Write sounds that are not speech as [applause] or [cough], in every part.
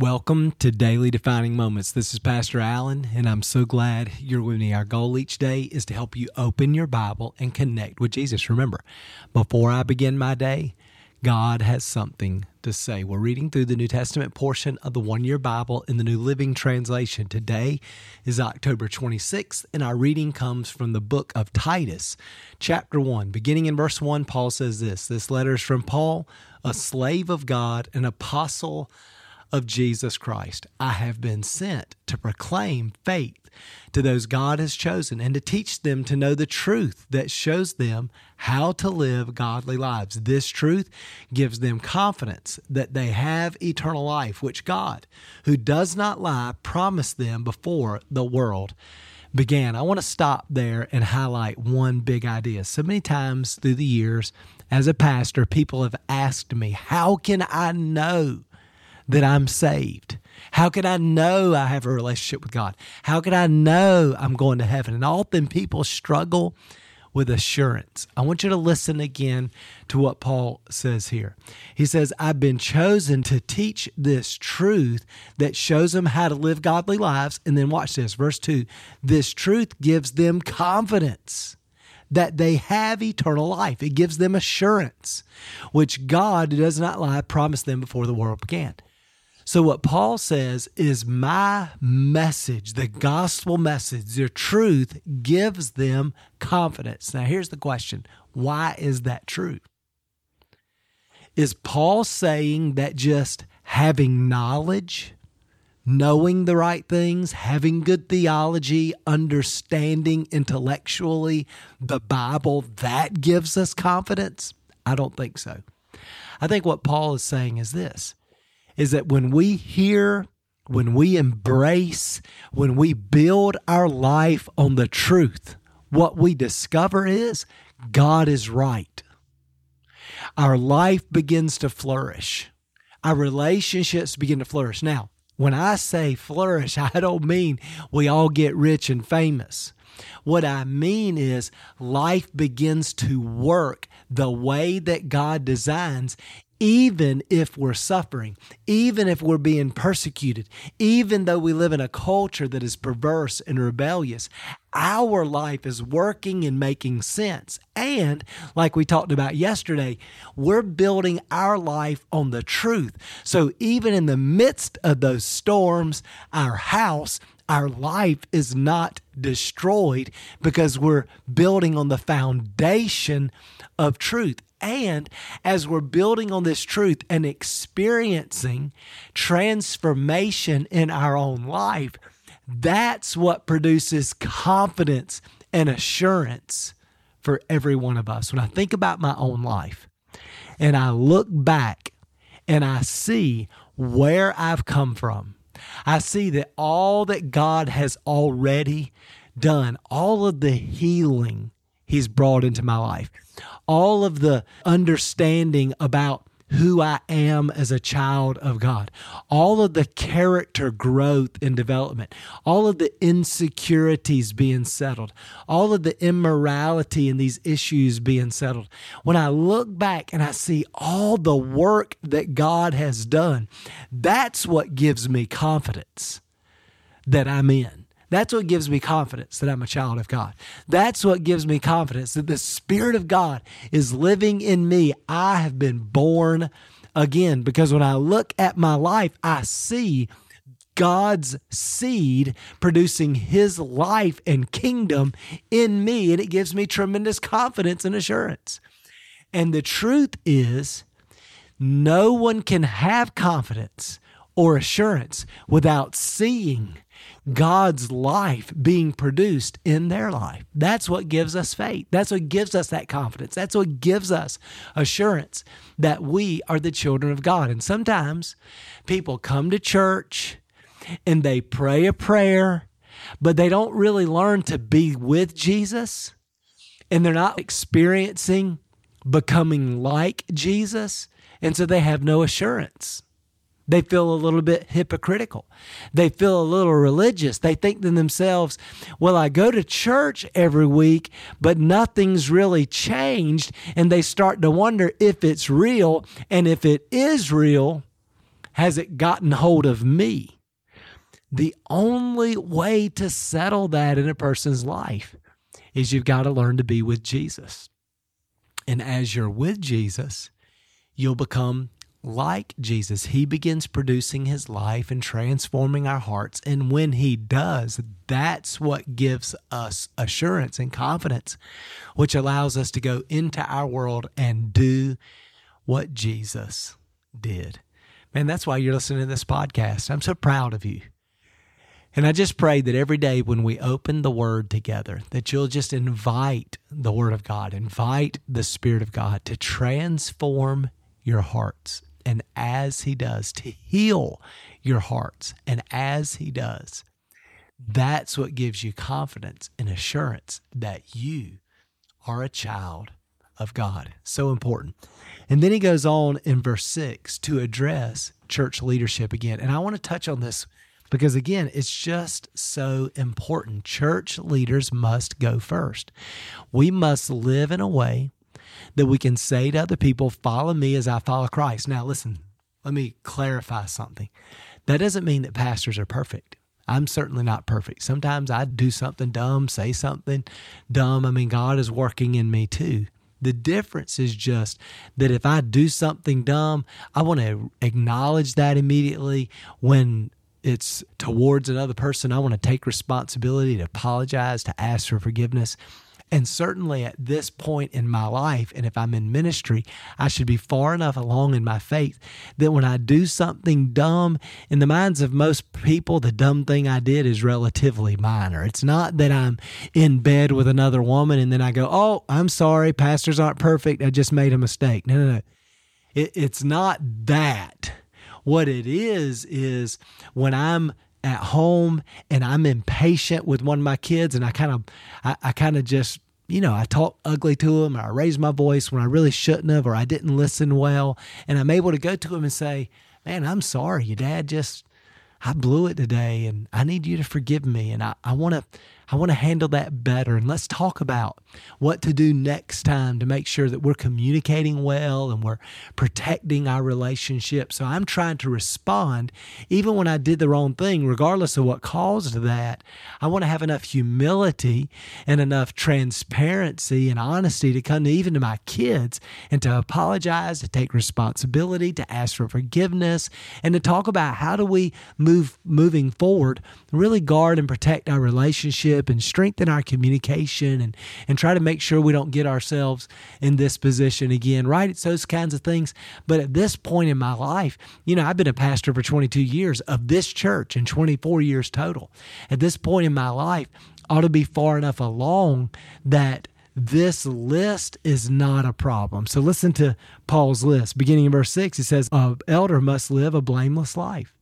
Welcome to Daily Defining Moments. This is Pastor Allen, and I'm so glad you're with me. Our goal each day is to help you open your Bible and connect with Jesus. Remember, before I begin my day, God has something to say. We're reading through the New Testament portion of the one year Bible in the New Living Translation. Today is October 26th, and our reading comes from the book of Titus, chapter 1. Beginning in verse 1, Paul says this This letter is from Paul, a slave of God, an apostle of Jesus Christ. I have been sent to proclaim faith to those God has chosen and to teach them to know the truth that shows them how to live godly lives. This truth gives them confidence that they have eternal life, which God, who does not lie, promised them before the world began. I want to stop there and highlight one big idea. So many times through the years, as a pastor, people have asked me, How can I know that I'm saved? How can I know I have a relationship with God? How can I know I'm going to heaven? And often people struggle with assurance. I want you to listen again to what Paul says here. He says, I've been chosen to teach this truth that shows them how to live godly lives. And then watch this, verse 2 this truth gives them confidence that they have eternal life. It gives them assurance, which God, who does not lie, promised them before the world began. So, what Paul says is my message, the gospel message, the truth gives them confidence. Now, here's the question why is that true? Is Paul saying that just having knowledge, knowing the right things, having good theology, understanding intellectually the Bible, that gives us confidence? I don't think so. I think what Paul is saying is this is that when we hear, when we embrace, when we build our life on the truth, what we discover is God is right. Our life begins to flourish. Our relationships begin to flourish. Now, when I say flourish, [laughs] I don't mean we all get rich and famous. What I mean is life begins to work the way that God designs even if we're suffering, even if we're being persecuted, even though we live in a culture that is perverse and rebellious, our life is working and making sense. And like we talked about yesterday, we're building our life on the truth. So even in the midst of those storms, our house, our life is not destroyed because we're building on the foundation of truth. And as we're building on this truth and experiencing transformation in our own life, that's what produces confidence and assurance for every one of us. When I think about my own life and I look back and I see where I've come from, I see that all that God has already done, all of the healing He's brought into my life, all of the understanding about who I am as a child of God, all of the character growth and development, all of the insecurities being settled, all of the immorality and these issues being settled. When I look back and I see all the work that God has done, that's what gives me confidence that I'm in. That's what gives me confidence that I'm a child of God. That's what gives me confidence that the Spirit of God is living in me. I have been born again because when I look at my life, I see God's seed producing his life and kingdom in me, and it gives me tremendous confidence and assurance. And the truth is, no one can have confidence or assurance without seeing God's life being produced in their life. That's what gives us faith. That's what gives us that confidence. That's what gives us assurance that we are the children of God. And sometimes people come to church and they pray a prayer, but they don't really learn to be with Jesus and they're not experiencing becoming like Jesus. And so they have no assurance. They feel a little bit hypocritical. They feel a little religious. They think to themselves, well, I go to church every week, but nothing's really changed. And they start to wonder if it's real. And if it is real, Has it gotten hold of me? The only way to settle that in a person's life is you've got to learn to be with Jesus. And as you're with Jesus, you'll become like Jesus. He begins producing his life and transforming our hearts. And when he does, that's what gives us assurance and confidence, which allows us to go into our world and do what Jesus did. Man, that's why you're listening to this podcast. I'm so proud of you. And I just pray that every day when we open the Word together, that you'll just invite the Word of God, invite the Spirit of God to transform your hearts. And as He does, to heal your hearts. And as He does, that's what gives you confidence and assurance that you are a child of God. So important. And then he goes on in verse six to address church leadership again. And I want to touch on this because again, it's just so important. Church leaders must go first. We must live in a way that we can say to other people, Follow me as I follow Christ. Now, listen, let me clarify something. That doesn't mean that pastors are perfect. I'm certainly not perfect. Sometimes I do something dumb, say something dumb. I mean, God is working in me too. The difference is just that if I do something dumb, I want to acknowledge that immediately. When it's towards another person. I want to take responsibility to apologize, to ask for forgiveness. And certainly at this point in my life, and if I'm in ministry, I should be far enough along in my faith that when I do something dumb, in the minds of most people, the dumb thing I did is relatively minor. It's not that I'm in bed with another woman and then I go, Oh, I'm sorry, pastors aren't perfect. I just made a mistake. No, no, no. It, it's not that what it is, is when I'm at home and I'm impatient with one of my kids and I kind of, I, I kind of just, you know, I talk ugly to him or I raise my voice when I really shouldn't have or I didn't listen well. And I'm able to go to him and say, man, I'm sorry. Your dad just, I blew it today and I need you to forgive me. And I, I want to, I want to handle that better. And let's talk about what to do next time to make sure that we're communicating well and we're protecting our relationship. So I'm trying to respond, even when I did the wrong thing, regardless of what caused that. I want to have enough humility and enough transparency and honesty to come to even to my kids and to apologize, to take responsibility, to ask for forgiveness, and to talk about how do we move moving forward, really guard and protect our relationship and strengthen our communication and, and try to make sure we don't get ourselves in this position again, right? It's those kinds of things. But at this point in my life, you know, I've been a pastor for 22 years of this church and 24 years total. At this point in my life, ought to be far enough along that this list is not a problem. So listen to Paul's list. Beginning in verse 6, he says, An elder must live a blameless life.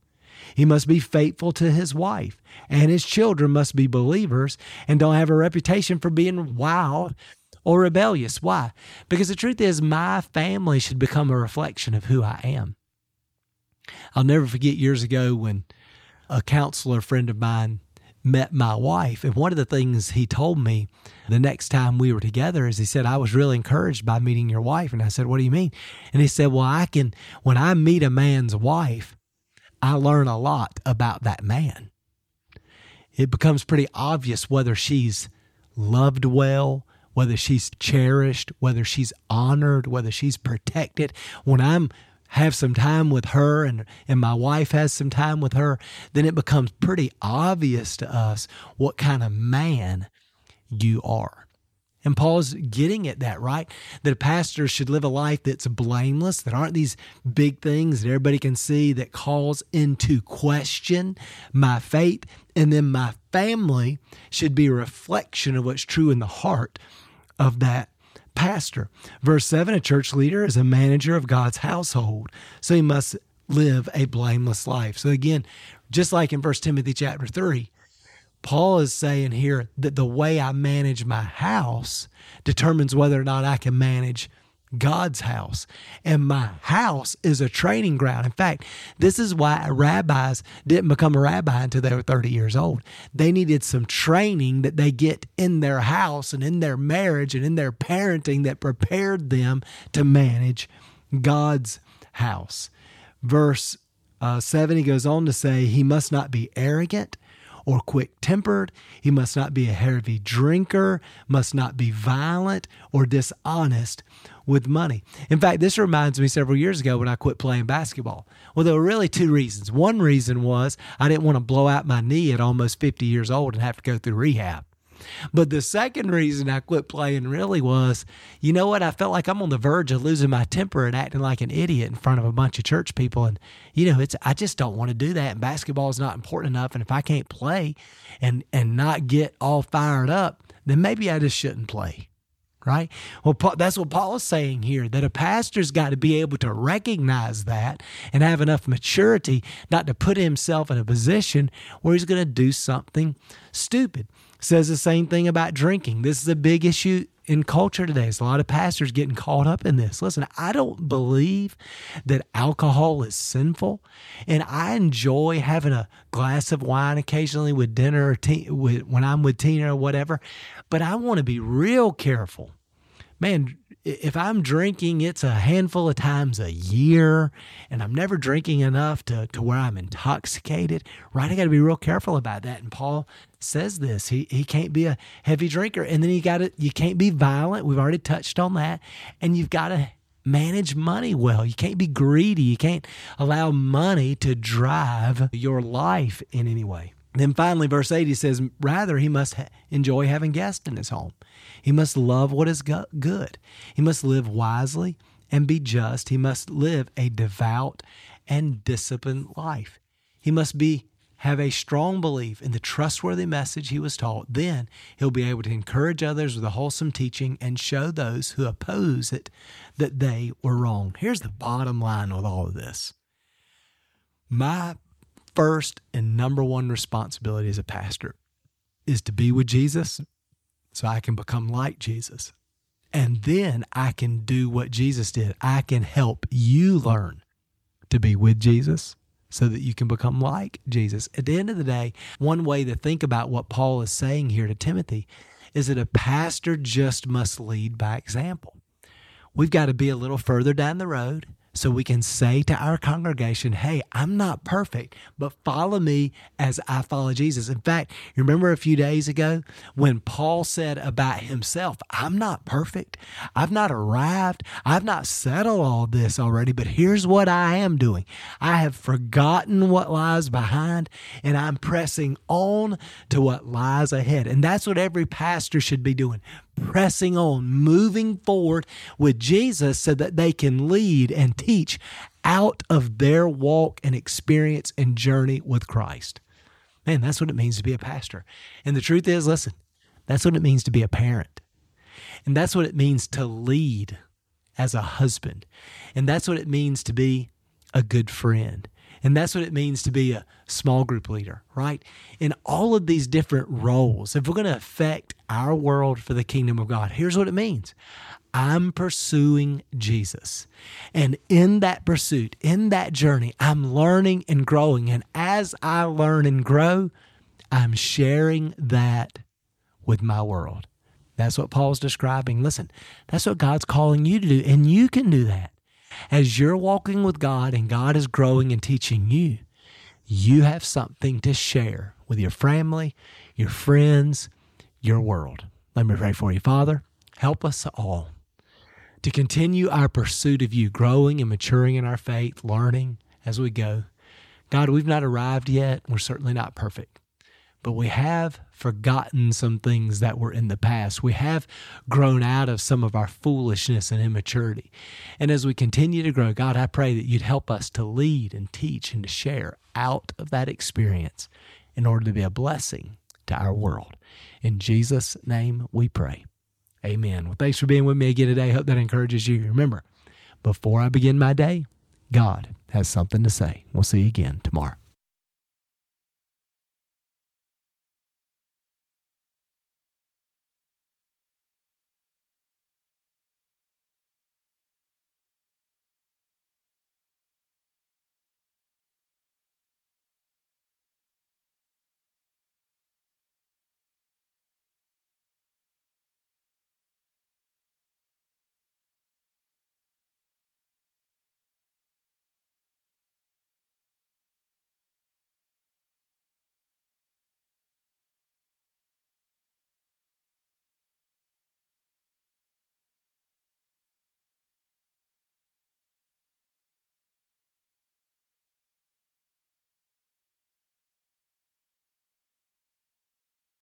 He must be faithful to his wife, and his children must be believers and don't have a reputation for being wild or rebellious. Why? Because the truth is, my family should become a reflection of who I am. I'll never forget years ago when a counselor friend of mine met my wife. And one of the things he told me the next time we were together is he said, I was really encouraged by meeting your wife. And I said, What do you mean? And he said, Well, I can, when I meet a man's wife, I learn a lot about that man. It becomes pretty obvious whether she's loved well, whether she's cherished, whether she's honored, whether she's protected. When I'm have some time with her and and my wife has some time with her, then it becomes pretty obvious to us what kind of man you are. And Paul's getting at that, right? That a pastor should live a life that's blameless, that aren't these big things that everybody can see that calls into question my faith. And then my family should be a reflection of what's true in the heart of that pastor. Verse 7 a church leader is a manager of God's household, so he must live a blameless life. So again, just like in 1 Timothy chapter 3, Paul is saying here that the way I manage my house determines whether or not I can manage God's house. And my house is a training ground. In fact, this is why rabbis didn't become a rabbi until they were 30 years old. They needed some training that they get in their house and in their marriage and in their parenting that prepared them to manage God's house. Verse uh, 7, he goes on to say, He must not be arrogant or quick tempered. He must not be a heavy drinker, must not be violent or dishonest with money. In fact, this reminds me several years ago when I quit playing basketball. Well, there were really two reasons. One reason was I didn't want to blow out my knee at almost 50 years old and have to go through rehab. But the second reason I quit playing really was, you know what? I felt like I'm on the verge of losing my temper and acting like an idiot in front of a bunch of church people. And, you know, it's, I just don't want to do that. And basketball is not important enough. And if I can't play and, and not get all fired up, then maybe I just shouldn't play right? Well, that's what Paul is saying here that a pastor's got to be able to recognize that and have enough maturity not to put himself in a position where he's going to do something stupid says the same thing about drinking. This is a big issue in culture today. There's a lot of pastors getting caught up in this. Listen, I don't believe that alcohol is sinful, and I enjoy having a glass of wine occasionally with dinner or te- with, when I'm with Tina or whatever. But I want to be real careful. Man, if I'm drinking, it's a handful of times a year, and I'm never drinking enough to, to where I'm intoxicated, right? I got to be real careful about that. And Paul says this. He he can't be a heavy drinker, and then you got to you can't be violent. We've already touched on that, and you've got to manage money well. You can't be greedy. You can't allow money to drive your life in any way. Then finally, verse 8, he says, Rather, he must ha- enjoy having guests in his home. He must love what is go- good. He must live wisely and be just. He must live a devout and disciplined life. He must be have a strong belief in the trustworthy message he was taught, then he'll be able to encourage others with a wholesome teaching and show those who oppose it that they were wrong. Here's the bottom line with all of this my first and number one responsibility as a pastor is to be with Jesus so I can become like Jesus. And then I can do what Jesus did. I can help you learn to be with Jesus so that you can become like Jesus. At the end of the day, one way to think about what Paul is saying here to Timothy is that a pastor just must lead by example. We've got to be a little further down the road so we can say to our congregation, hey, I'm not perfect, but follow me as I follow Jesus. In fact, remember a few days ago when Paul said about himself, I'm not perfect. I've not arrived. I've not settled all this already, but here's what I am doing I have forgotten what lies behind, and I'm pressing on to what lies ahead. And that's what every pastor should be doing pressing on, moving forward with Jesus so that they can lead and teach out of their walk and experience and journey with Christ. Man, that's what it means to be a pastor. And the truth is, listen, that's what it means to be a parent. And that's what it means to lead as a husband. And that's what it means to be a good friend. And that's what it means to be a small group leader, right? In all of these different roles, if we're going to affect our world for the kingdom of God, here's what it means I'm pursuing Jesus. And in that pursuit, in that journey, I'm learning and growing. And as I learn and grow, I'm sharing that with my world. That's what Paul's describing. Listen, that's what God's calling you to do. And you can do that as you're walking with God and God is growing and teaching you, you have something to share with your family, your friends, your world. Let me pray for you. Father, help us all to continue our pursuit of you, growing and maturing in our faith, learning as we go. God, we've not arrived yet. We're certainly not perfect but we have forgotten some things that were in the past. We have grown out of some of our foolishness and immaturity. And as we continue to grow, God, I pray that you'd help us to lead and teach and to share out of that experience in order to be a blessing to our world. In Jesus' name we pray. Amen. Well, thanks for being with me again today. Hope that encourages you. Remember, before I begin my day, God has something to say. We'll see you again tomorrow.